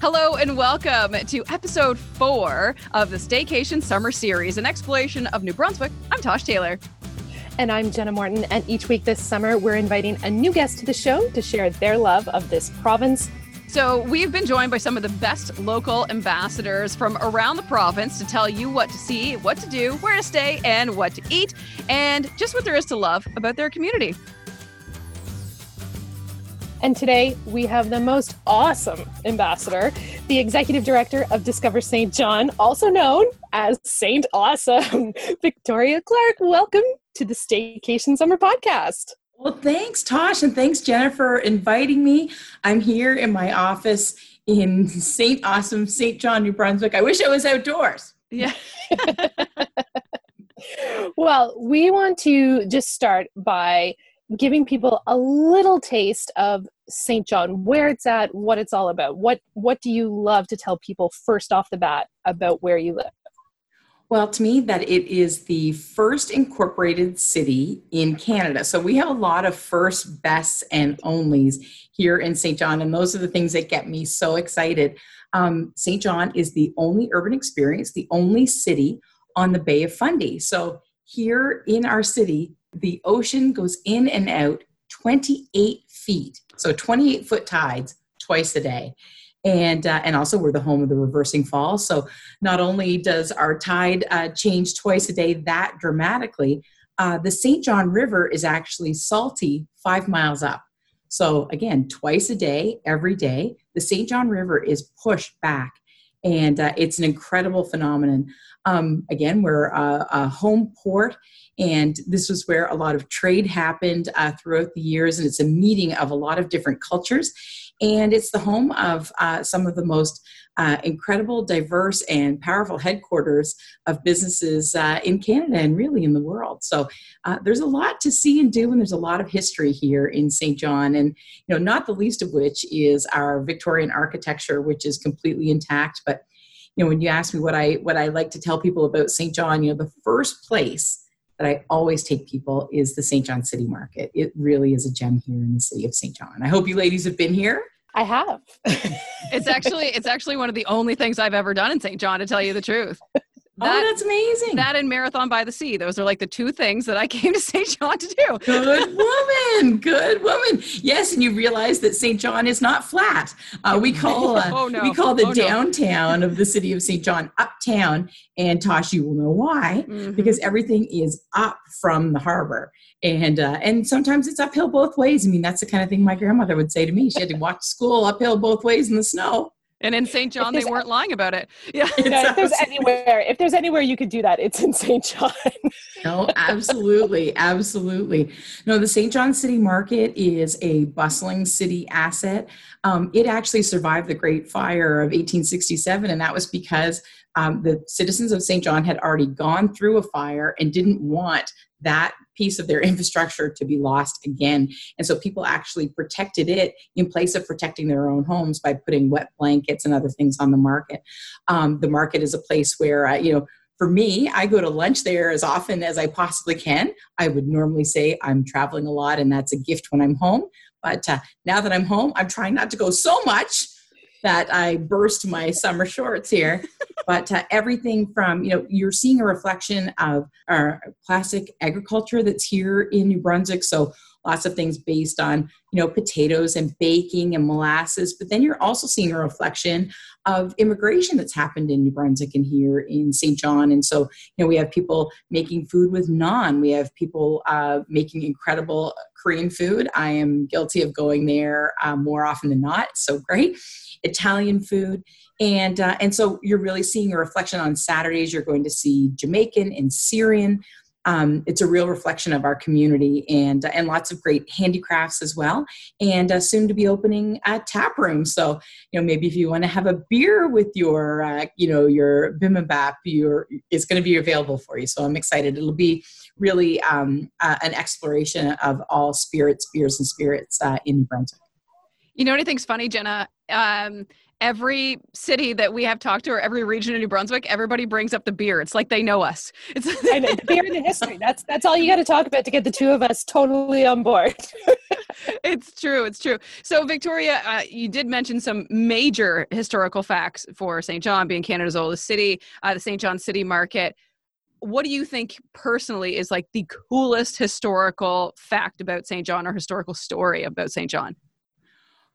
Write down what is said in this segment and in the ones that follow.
Hello and welcome to episode four of the Staycation Summer Series, an exploration of New Brunswick. I'm Tosh Taylor. And I'm Jenna Morton. And each week this summer, we're inviting a new guest to the show to share their love of this province. So, we've been joined by some of the best local ambassadors from around the province to tell you what to see, what to do, where to stay, and what to eat, and just what there is to love about their community. And today we have the most awesome ambassador, the executive director of Discover St. John, also known as Saint Awesome, Victoria Clarke. Welcome to the Staycation Summer Podcast. Well, thanks, Tosh, and thanks, Jennifer, for inviting me. I'm here in my office in St. Awesome, St. John, New Brunswick. I wish I was outdoors. Yeah. well, we want to just start by giving people a little taste of St. John, where it's at, what it's all about. What what do you love to tell people first off the bat about where you live? Well, to me, that it is the first incorporated city in Canada. So we have a lot of first, bests, and onlys here in St. John, and those are the things that get me so excited. Um, St. John is the only urban experience, the only city on the Bay of Fundy. So here in our city, the ocean goes in and out 28 feet. So 28 foot tides twice a day. And, uh, and also we're the home of the reversing fall. So not only does our tide uh, change twice a day that dramatically, uh, the St. John River is actually salty five miles up. So again, twice a day, every day, the St. John River is pushed back. And uh, it's an incredible phenomenon. Um, again, we're a, a, home port, and this was where a lot of trade happened uh, throughout the years, and it's a meeting of a lot of different cultures. And it's the home of uh, some of the most uh, incredible, diverse, and powerful headquarters of businesses uh, in Canada and really in the world. So uh, there's a lot to see and do, and there's a lot of history here in St. John, and you know, not the least of which is our Victorian architecture, which is completely intact. But you know, when you ask me what I what I like to tell people about St. John, you know, the first place that I always take people is the St. John City Market. It really is a gem here in the city of St. John. I hope you ladies have been here. I have. it's actually it's actually one of the only things I've ever done in St. John to tell you the truth. Oh, that, oh, that's amazing. That and Marathon by the Sea. Those are like the two things that I came to St. John to do. Good woman. Good woman. Yes, and you realize that St. John is not flat. Uh, we call uh, oh, no. we call the oh, downtown no. of the city of St. John uptown. And Tosh, you will know why, mm-hmm. because everything is up from the harbor. And uh, and sometimes it's uphill both ways. I mean, that's the kind of thing my grandmother would say to me. She had to walk to school uphill both ways in the snow. And in St. John, they weren't lying about it. Yeah. if there's anywhere, if there's anywhere you could do that, it's in St. John. no, absolutely, absolutely. No, the St. John City Market is a bustling city asset. Um, it actually survived the Great Fire of 1867, and that was because um, the citizens of St. John had already gone through a fire and didn't want that piece of their infrastructure to be lost again. And so people actually protected it in place of protecting their own homes by putting wet blankets and other things on the market. Um, the market is a place where, uh, you know, for me, I go to lunch there as often as I possibly can. I would normally say I'm traveling a lot and that's a gift when I'm home. But uh, now that I'm home, I'm trying not to go so much that I burst my summer shorts here. but uh, everything from, you know, you're seeing a reflection of our classic agriculture that's here in New Brunswick. So lots of things based on, you know, potatoes and baking and molasses. But then you're also seeing a reflection of immigration that's happened in New Brunswick and here in St. John. And so, you know, we have people making food with naan. We have people uh, making incredible Korean food. I am guilty of going there uh, more often than not. So great. Italian food. And, uh, and so you're really seeing a reflection on Saturdays. You're going to see Jamaican and Syrian. Um, it's a real reflection of our community and, and lots of great handicrafts as well. And uh, soon to be opening a tap room. So, you know, maybe if you want to have a beer with your, uh, you know, your bibimbap, your, it's going to be available for you. So I'm excited. It'll be really um, uh, an exploration of all spirits, beers, and spirits uh, in New Brunswick. You know anything's funny, Jenna? Um, every city that we have talked to or every region in New Brunswick, everybody brings up the beer. It's like they know us. It's know, the beer and the history. That's that's all you got to talk about to get the two of us totally on board. it's true. It's true. So, Victoria, uh, you did mention some major historical facts for St. John being Canada's oldest city, uh, the St. John City Market. What do you think personally is like the coolest historical fact about St. John or historical story about St. John?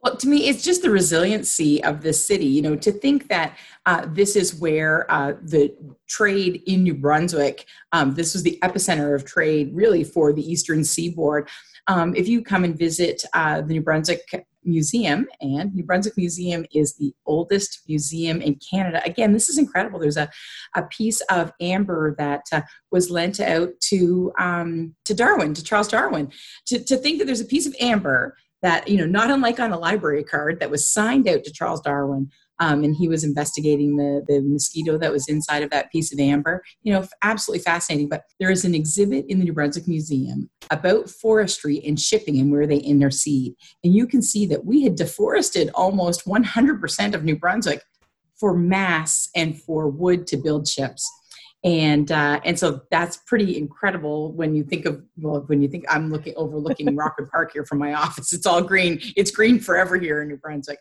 Well, to me, it's just the resiliency of the city. You know, to think that uh, this is where uh, the trade in New Brunswick, um, this was the epicenter of trade really for the eastern seaboard. Um, if you come and visit uh, the New Brunswick Museum, and New Brunswick Museum is the oldest museum in Canada. Again, this is incredible. There's a, a piece of amber that uh, was lent out to um, to Darwin, to Charles Darwin. To, to think that there's a piece of amber that you know, not unlike on a library card, that was signed out to Charles Darwin um, and he was investigating the, the mosquito that was inside of that piece of amber. You know, absolutely fascinating. But there is an exhibit in the New Brunswick Museum about forestry and shipping and where they intercede. And you can see that we had deforested almost 100% of New Brunswick for mass and for wood to build ships and uh, and so that's pretty incredible when you think of well when you think I'm looking overlooking Rockwood Park here from my office. It's all green. It's green forever here in New Brunswick.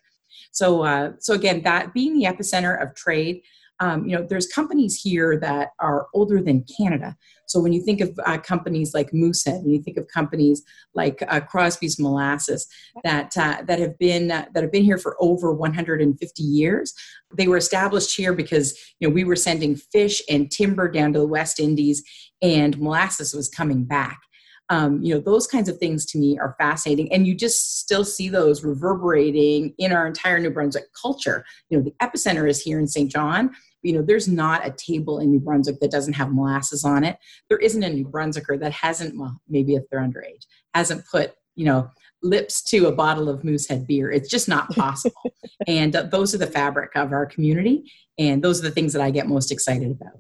So, uh, so again, that being the epicenter of trade, um, you know, there's companies here that are older than Canada. So when you think of uh, companies like Moosehead, when you think of companies like uh, Crosby's Molasses that uh, that have been uh, that have been here for over 150 years, they were established here because you know we were sending fish and timber down to the West Indies, and molasses was coming back um, you know those kinds of things to me are fascinating and you just still see those reverberating in our entire new brunswick culture. You know the epicenter is here in st john you know there's not a table in new brunswick that doesn't have molasses on it. There isn't a new brunswicker that hasn't well maybe if they're underage hasn't put you know lips to a bottle of moosehead beer. It's just not possible. And uh, those are the fabric of our community and those are the things that i get most excited about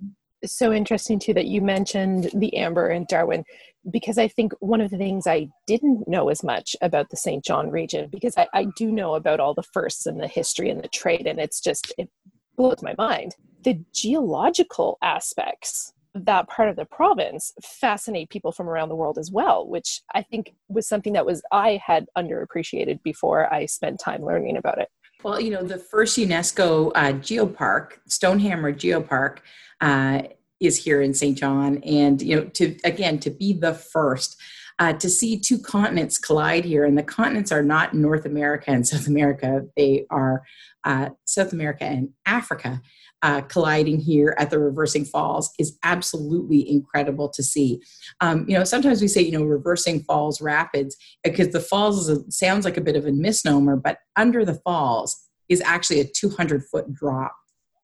so interesting too that you mentioned the amber and darwin because i think one of the things i didn't know as much about the st john region because I, I, do know about all the firsts and the history and the trade and it's just it blows my mind. The geological aspects that part of the province fascinate people from around the world as well which i think was something that was i had underappreciated before i spent time learning about it well, you know, the first UNESCO uh, geopark, Stonehammer Geopark, uh, is here in St. John, and you know, to again to be the first. Uh, to see two continents collide here, and the continents are not North America and South America; they are uh, South America and Africa uh, colliding here at the Reversing Falls is absolutely incredible to see. Um, you know, sometimes we say, you know, Reversing Falls Rapids because the falls a, sounds like a bit of a misnomer, but under the falls is actually a 200 foot drop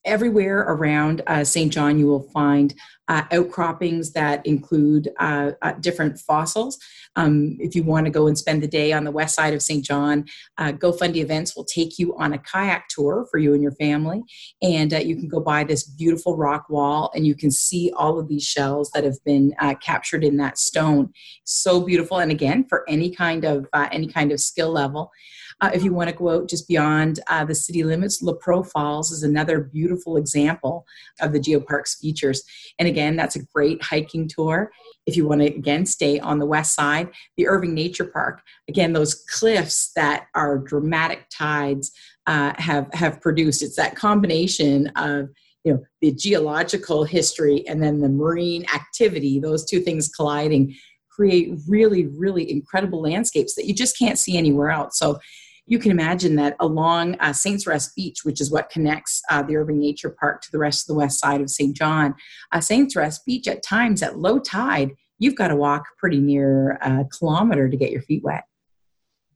everywhere around uh, St. John, you will find uh, outcroppings that include uh, uh different fossils. Um, if you want to go and spend the day on the west side of St. John, uh, Go Fundy events will take you on a kayak tour for you and your family. And uh, you can go by this beautiful rock wall and you can see all of these shells that have been captured in that stone. So beautiful. And again, for any kind of any kind of skill level. Uh, if you want to go out just beyond uh, the city limits, Lepreau Falls is another beautiful example of the Geopark's features. And again, that's a great hiking tour. If you want to again stay on the west side, the Irving Nature Park, again, those cliffs that are dramatic tides uh, have have produced. It's that combination of you know the geological history and then the marine activity; those two things colliding create really, really incredible landscapes that you just can't see anywhere else. So you can imagine that along uh, Saints Rest Beach, which is what connects uh, the Irving Nature Park to the rest of the west side of St. John, uh, Saints Rest Beach at times at low tide, you've got to walk pretty near a kilometer to get your feet wet.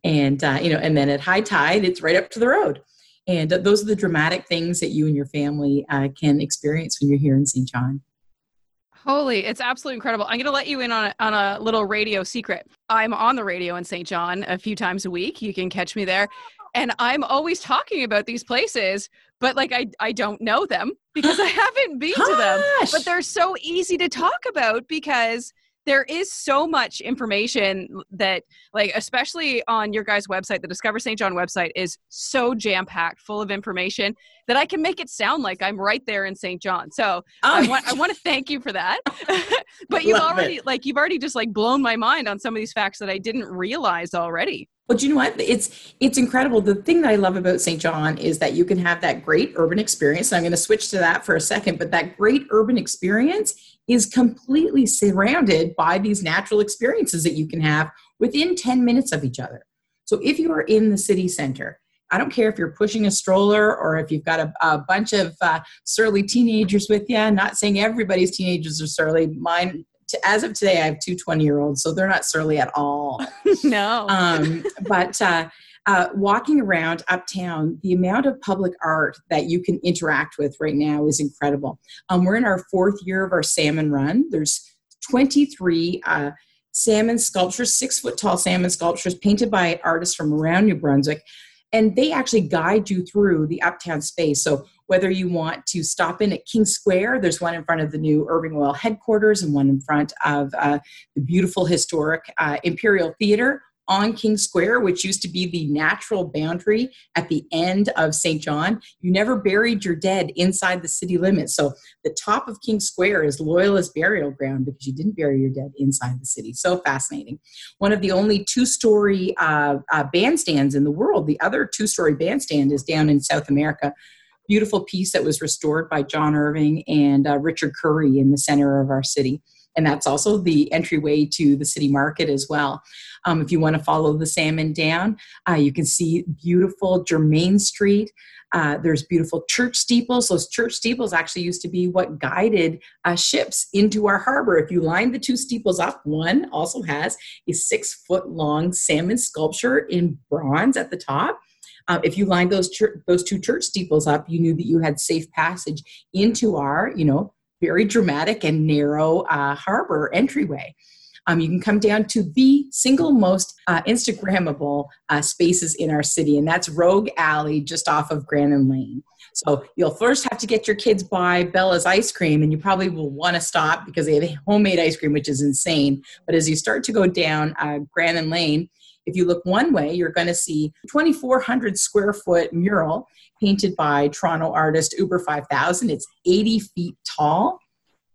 And, uh, you know, and then at high tide, it's right up to the road. And those are the dramatic things that you and your family uh, can experience when you're here in St. John. Holy, it's absolutely incredible. I'm going to let you in on a, on a little radio secret. I'm on the radio in St. John a few times a week. You can catch me there. And I'm always talking about these places, but like I, I don't know them because I haven't been to them. But they're so easy to talk about because there is so much information that like especially on your guys website the discover st john website is so jam packed full of information that i can make it sound like i'm right there in st john so oh. i want i want to thank you for that but you've already it. like you've already just like blown my mind on some of these facts that i didn't realize already but you know what? It's it's incredible. The thing that I love about St. John is that you can have that great urban experience. And I'm going to switch to that for a second, but that great urban experience is completely surrounded by these natural experiences that you can have within 10 minutes of each other. So if you are in the city center, I don't care if you're pushing a stroller or if you've got a, a bunch of uh, surly teenagers with you. Not saying everybody's teenagers are surly. Mine, to, as of today, I have two 20 year olds, so they're not surly at all. no. Um, but uh, uh, walking around uptown, the amount of public art that you can interact with right now is incredible. Um, we're in our fourth year of our salmon run. There's 23 uh, salmon sculptures, six foot tall salmon sculptures painted by artists from around New Brunswick. And they actually guide you through the uptown space. So whether you want to stop in at King Square, there's one in front of the new Irving Oil headquarters and one in front of uh, the beautiful historic uh, Imperial Theater, on King Square, which used to be the natural boundary at the end of St. John. You never buried your dead inside the city limits. So the top of King Square is Loyalist burial ground because you didn't bury your dead inside the city. So fascinating. One of the only two story uh, uh, bandstands in the world. The other two story bandstand is down in South America. Beautiful piece that was restored by John Irving and uh, Richard Curry in the center of our city and that's also the entryway to the city market as well. Um, if you want to follow the salmon down, uh, you can see beautiful Germain Street. Uh, there's beautiful church steeples. Those church steeples actually used to be what guided uh, ships into our harbor. If you line the two steeples up, one also has a six foot long salmon sculpture in bronze at the top. Uh, if you lined those church, those two church steeples up, you knew that you had safe passage into our, you know, very dramatic and narrow uh, harbor entryway. Um, you can come down to the single most uh, Instagrammable uh, spaces in our city, and that's Rogue Alley just off of Grannan Lane. So you'll first have to get your kids by Bella's ice cream, and you probably will want to stop because they have homemade ice cream, which is insane. But as you start to go down uh, Lane, if you look one way, you're going to see 2,400 square foot mural painted by Toronto artist Uber 5000. It's 80 feet tall.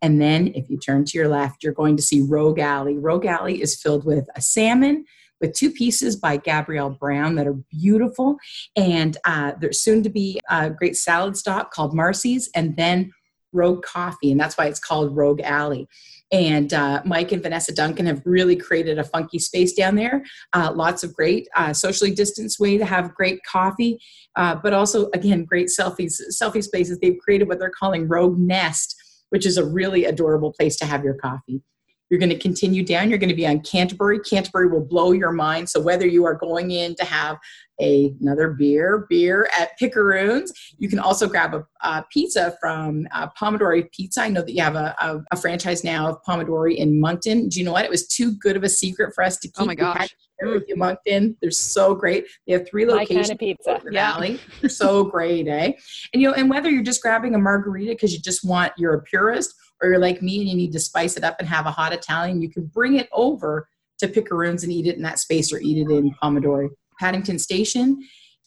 And then if you turn to your left, you're going to see Rogue Alley. Rogue Alley is filled with a salmon with two pieces by Gabrielle Brown that are beautiful. And uh, there's soon to be a great salad stop called Marcy's, and then Rogue Coffee. And that's why it's called Rogue Alley. And uh, Mike and Vanessa Duncan have really created a funky space down there. Uh, lots of great uh, socially distanced way to have great coffee, uh, but also again great selfies, selfie spaces. They've created what they're calling Rogue Nest, which is a really adorable place to have your coffee. You're going to continue down. You're going to be on Canterbury. Canterbury will blow your mind. So whether you are going in to have a, another beer, beer at Picaroons, you can also grab a, a pizza from uh, Pomodori Pizza. I know that you have a, a, a, franchise now of Pomodori in Moncton. Do you know what? It was too good of a secret for us to keep. Oh my gosh. With you, Moncton. They're so great. They have three locations. Kind of pizza. Yeah. Valley. They're so great, eh? And you know, and whether you're just grabbing a margarita because you just want, you're a purist, or you're like me and you need to spice it up and have a hot Italian, you can bring it over to Picaroons and eat it in that space or eat it in Pomodori. Paddington Station.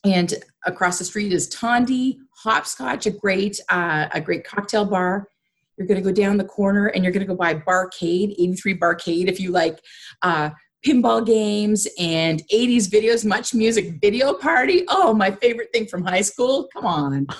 And across the street is Thandi, Hopscotch, a great, uh, a great cocktail bar. You're going to go down the corner and you're going to go by Barcade, 83 Barcade, if you like uh, pinball games and 80s videos, much music video party. Oh, my favorite thing from high school. Come on.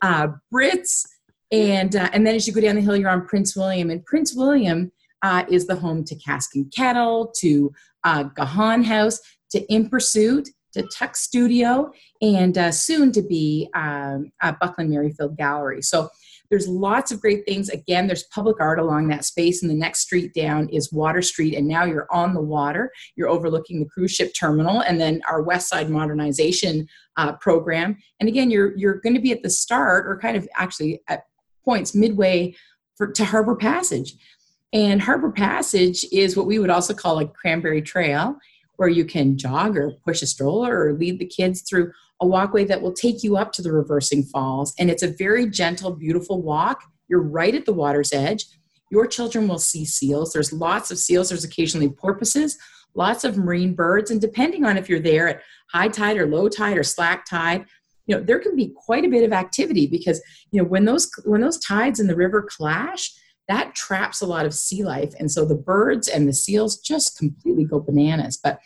Uh, Brits, and, uh, and then as you go down the hill, you're on Prince William. And Prince William uh, is the home to Cask and Kettle, to uh, Gahan House, to In Pursuit, to Tuck Studio, and uh, soon to be um, Buckland Merrifield Gallery. So there's lots of great things. Again, there's public art along that space, and the next street down is Water Street, and now you're on the water. You're overlooking the cruise ship terminal, and then our West Side modernization uh, program. And again, you're you're going to be at the start, or kind of actually at points midway for, to Harbor Passage. And Harbor Passage is what we would also call a cranberry trail, where you can jog or push a stroller or lead the kids through a walkway that will take you up to the reversing falls. And it's a very gentle, beautiful walk. You're right at the water's edge. your children will see seals. There's lots of seals. There's occasionally porpoises, lots of marine birds, and depending on if you're there at high tide or low tide or slack tide, you know there can be quite a bit of activity because you know when those when those tides in the river clash that traps a lot of sea life. And so the birds and the seals just completely go bananas. But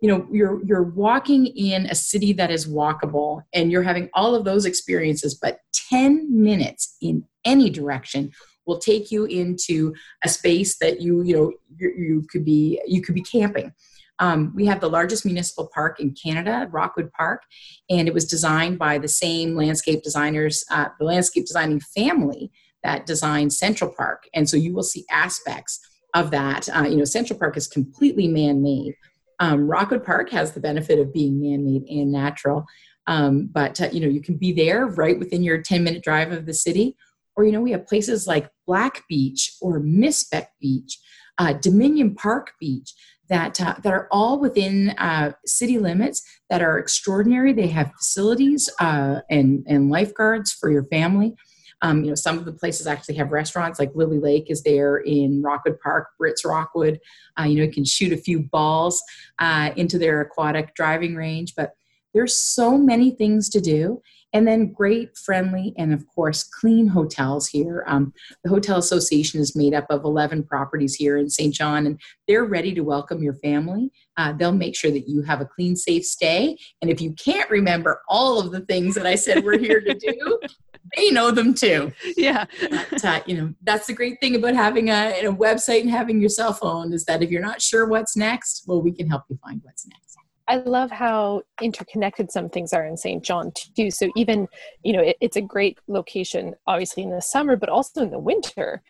you know you're you're walking in a city that is walkable and you're having all of those experiences but 10 minutes in any direction will take you into a space that you you know you, you could be you could be camping. Um, we have the largest municipal park in Canada, Rockwood Park, and it was designed by the same landscape designers, uh, the landscape designing family that designed Central Park. And so you will see aspects of that. Uh, you know, Central Park is completely man made. Um, Rockwood Park has the benefit of being man made and natural. Um, but uh, you know you can be there right within your 10 minute drive of the city or you know we have places like black beach or Mispec beach uh, dominion park beach that uh, that are all within uh, city limits that are extraordinary. They have facilities uh, and and lifeguards for your family. Um, you know, some of the places actually have restaurants, like Lily Lake is there in Rockwood Park, Brits Rockwood. Uh, you know, you can shoot a few balls uh, into their aquatic driving range, but there's so many things to do and then great, friendly, and of course, clean hotels here. Um, the Hotel Association is made up of 11 properties here in St. John, and they're ready to welcome your family. Uh, they'll make sure that you have a clean, safe stay. And if you can't remember all of the things that I said we're here to do, they know them too. Yeah. But, uh, you know, that's the great thing about having a, a website and having your cell phone is that if you're not sure what's next, well, we can help you find what's next. I love how interconnected some things are in St. John too. So even, you know, it, it's a great location, obviously in the summer, but also in the winter.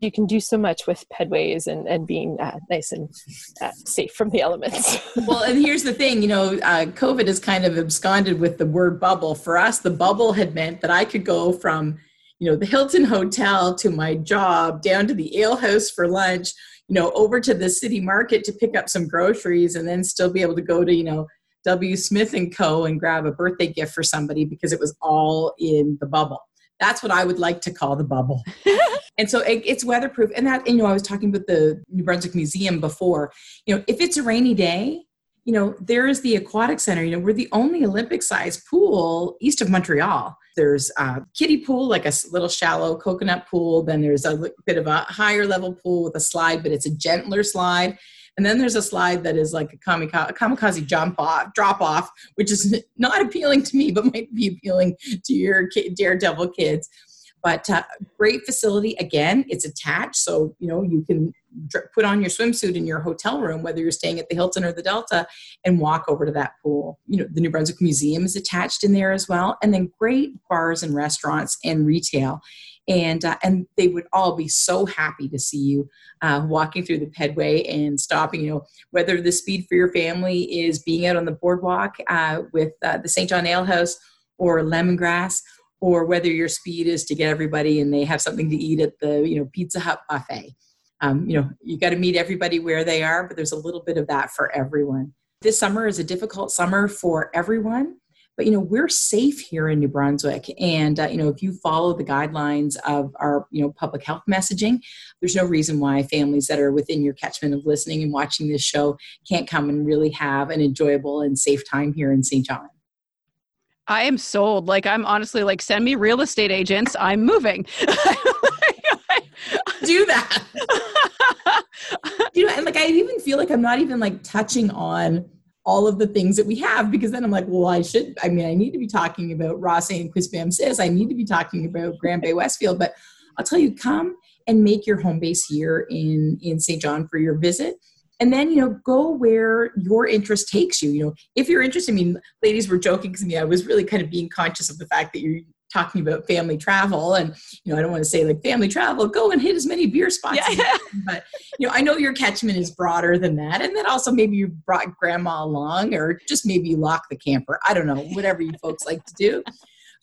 You can do so much with pedways and, and being uh, nice and uh, safe from the elements. well, and here's the thing, you know, uh, COVID has kind of absconded with the word bubble. For us, the bubble had meant that I could go from, you know, the Hilton Hotel to my job, down to the ale house for lunch, you know, over to the city market to pick up some groceries and then still be able to go to, you know, W. Smith and Co. and grab a birthday gift for somebody because it was all in the bubble. That's what I would like to call the bubble. and so it, it's weatherproof. And that, you know, I was talking about the New Brunswick Museum before. You know, if it's a rainy day, you know, there is the aquatic center. You know, we're the only Olympic sized pool east of Montreal. There's a kiddie pool, like a little shallow coconut pool. Then there's a bit of a higher level pool with a slide, but it's a gentler slide. And then there's a slide that is like a kamikaze, a kamikaze jump off, drop off, which is not appealing to me, but might be appealing to your daredevil kids. But uh, great facility. Again, it's attached, so you know you can put on your swimsuit in your hotel room, whether you're staying at the Hilton or the Delta, and walk over to that pool. You know, the New Brunswick Museum is attached in there as well, and then great bars and restaurants and retail. And uh, and they would all be so happy to see you uh, walking through the pedway and stopping. You know, whether the speed for your family is being out on the boardwalk uh, with uh, the St. John Ale House or Lemongrass, or whether your speed is to get everybody and they have something to eat at the you know Pizza Hut buffet. Um, you know, you got to meet everybody where they are, but there's a little bit of that for everyone. This summer is a difficult summer for everyone, but you know we're safe here in New Brunswick, and uh, you know if you follow the guidelines of our you know public health messaging, there's no reason why families that are within your catchment of listening and watching this show can't come and really have an enjoyable and safe time here in St. John. I am sold. Like I'm honestly like send me real estate agents. I'm moving. Do that. you know, and like I even feel like I'm not even like touching on all of the things that we have because then I'm like, well, I should. I mean, I need to be talking about Ross and Quispamsis. I need to be talking about Grand Bay Westfield. But I'll tell you, come and make your home base here in in St. John for your visit and then you know go where your interest takes you you know. If you're interested i mean ladies were joking because me i was really kind of being conscious of the fact that you're talking about family travel and you know i don't want to say like family travel go and hit as many beer spots yeah. but you know i know your catchment is broader than that. And then also maybe you brought grandma along or just maybe you lock the camper. I don't know whatever you folks like to do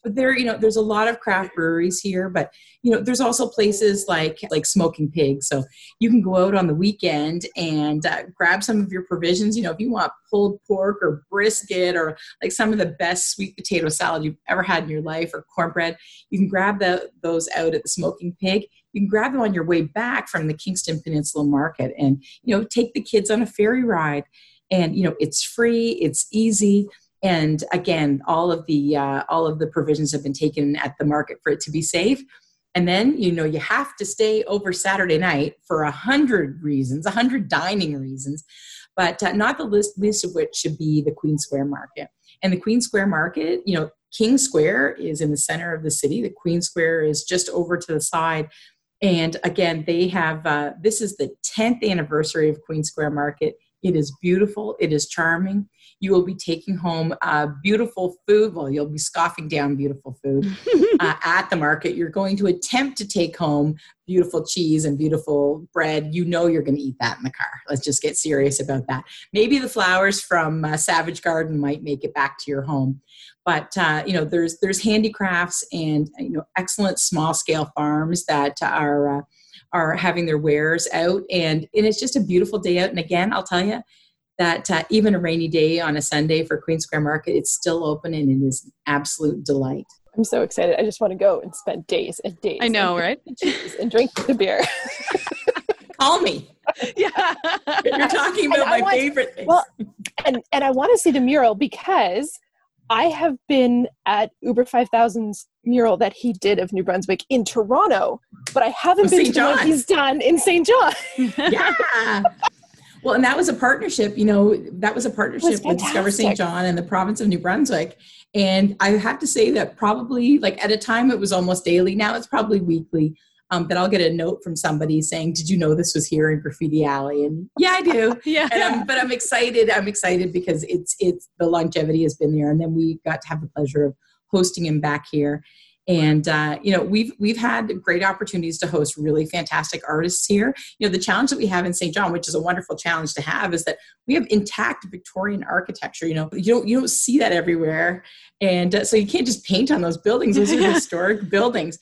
but there you know there's a lot of craft breweries here but you know there's also places like like smoking pig. So you can go out on the weekend and uh, grab some of your provisions. You know if you want pulled pork or brisket or like some of the best sweet potato salad you've ever had in your life or cornbread you can grab the, those out at the smoking pig. You can grab them on your way back from the kingston peninsula market and you know take the kids on a ferry ride. And you know it's free it's easy and again all of the uh, all of the provisions have been taken at the market for it to be safe. And then you know you have to stay over saturday night for a hundred reasons a hundred dining reasons but uh, not the least, of which should be the queen square market. And the queen square market you know king square is in the center of the city. The queen square is just over to the side. And again they have uh, this is the 10th anniversary of queen square market. It is beautiful. It is charming you will be taking home uh, beautiful food. Well, you'll be scoffing down beautiful food uh, at the market. You're going to attempt to take home beautiful cheese and beautiful bread. You know you're going to eat that in the car. Let's just get serious about that. Maybe the flowers from uh, Savage Garden might make it back to your home, but uh, you know there's there's handicrafts and you know excellent small scale farms that are uh, are having their wares out and, and it's just a beautiful day out and again i'll tell you that uh, even a rainy day on a Sunday for Queen Square Market, it's still open and it is an absolute delight. I'm so excited. I just want to go and spend days and days. I know, right? And drink the beer. Call me. Yeah. You're talking about my want, favorite things. Well, and, and I want to see the mural because I have been at Uber 5000's mural that he did of New Brunswick in Toronto, but I haven't been St. to the one he's done in St. John. yeah. Well, and that was a partnership, you know, that was a partnership with Discover St. John and the province of New Brunswick. And I have to say that probably, like at a time, it was almost daily. Now it's probably weekly. Um, that I'll get a note from somebody saying, "Did you know this was here in Graffiti Alley?" And yeah, I do. yeah. I'm, but I'm excited. I'm excited because it's it's the longevity has been there, and then we got to have the pleasure of hosting him back here and uh, you know we've we've had great opportunities to host really fantastic artists here. You know the challenge that we have in st john which is a wonderful challenge to have is that we have intact victorian architecture. You know you don't you don't see that everywhere. And uh, so you can't just paint on those buildings. Those are historic buildings.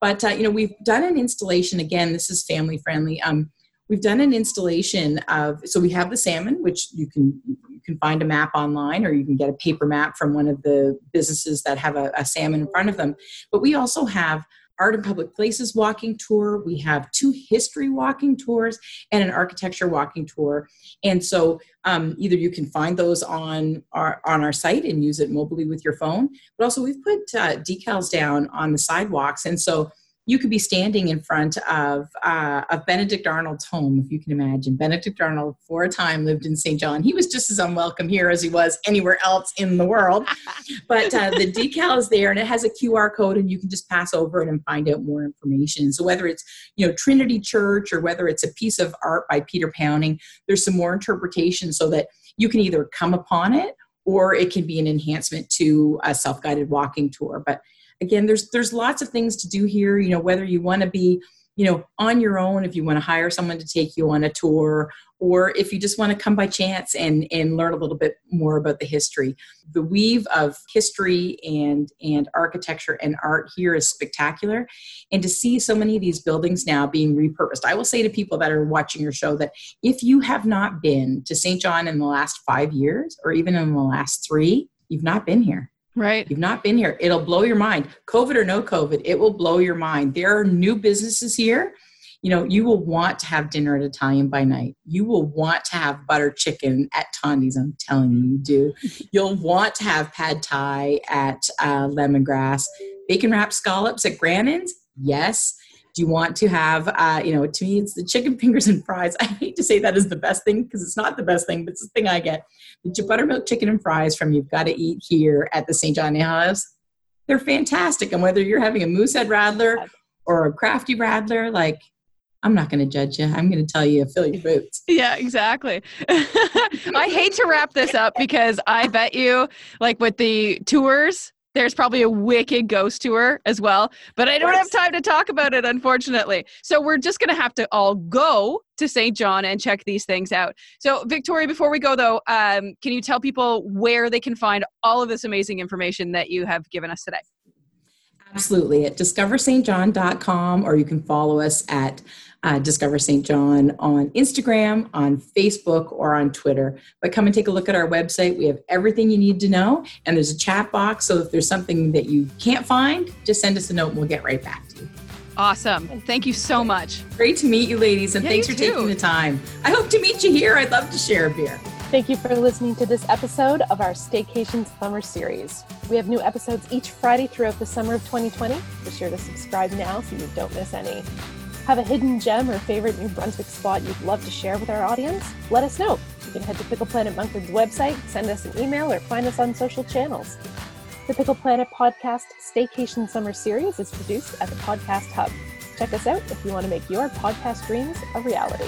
But uh, you know we've done an installation. Again this is family friendly. Um, we've done an installation of so we have the salmon which you can you can find a map online or you can get a paper map from one of the businesses that have a, a salmon in front of them. But we also have art in public places walking tour. We have two history walking tours and an architecture walking tour. And so um, either you can find those on our on our site and use it mobily with your phone but also we've put uh, decals down on the sidewalks. And so you could be standing in front of uh, of Benedict Arnold's home, if you can imagine. Benedict Arnold, for a time, lived in St. John. He was just as unwelcome here as he was anywhere else in the world. but uh, the decal is there, and it has a QR code, and you can just pass over it and find out more information. So whether it's you know Trinity Church or whether it's a piece of art by Peter Powning, there's some more interpretation so that you can either come upon it or it can be an enhancement to a self-guided walking tour. But again there's there's lots of things to do here you know whether you want to be you know on your own if you want to hire someone to take you on a tour or if you just want to come by chance and and learn a little bit more about the history. The weave of history and and architecture and art here is spectacular. And to see so many of these buildings now being repurposed i will say to people that are watching your show that if you have not been to st john in the last five years or even in the last three you've not been here Right. You've not been here. It'll blow your mind. COVID or no COVID, it will blow your mind. There are new businesses here. You know, you will want to have dinner at Italian by night. You will want to have butter chicken at Thandi's. I'm telling you, you do. You'll want to have pad thai at uh, Lemongrass. Bacon wrapped scallops at Grannan's. Yes. Do you want to have, uh, you know, to me, it's the chicken fingers and fries. I hate to say that is the best thing because it's not the best thing, but it's the thing I get. The buttermilk chicken and fries from You've Got to Eat here at the St. John House, they're fantastic. And whether you're having a moosehead rattler or a crafty rattler, like, I'm not going to judge you. I'm going to tell you fill your boots. Yeah, exactly. I hate to wrap this up because I bet you, like with the tours, there's probably a wicked ghost tour as well, but I don't have time to talk about it, unfortunately. So we're just going to have to all go to St. John and check these things out. So, Victoria, before we go though, um, can you tell people where they can find all of this amazing information that you have given us today? Absolutely. At discoverstjohn.com, or you can follow us at uh, Discover St. John on Instagram, on Facebook, or on Twitter. But come and take a look at our website. We have everything you need to know, and there's a chat box. So if there's something that you can't find, just send us a note and we'll get right back to you. Awesome. Thank you so much. Great to meet you, ladies, and Yeah, thanks for too. taking the time. I hope to meet you here. I'd love to share a beer. Thank you for listening to this episode of our Staycation Summer Series. We have new episodes each Friday throughout the summer of 2020. Be sure to subscribe now so you don't miss any. Have a hidden gem or favorite New Brunswick spot you'd love to share with our audience? Let us know. You can head to Pickle Planet Moncton's website, send us an email, or find us on social channels. The Pickle Planet podcast Staycation Summer Series is produced at the Podcast Hub. Check us out if you want to make your podcast dreams a reality.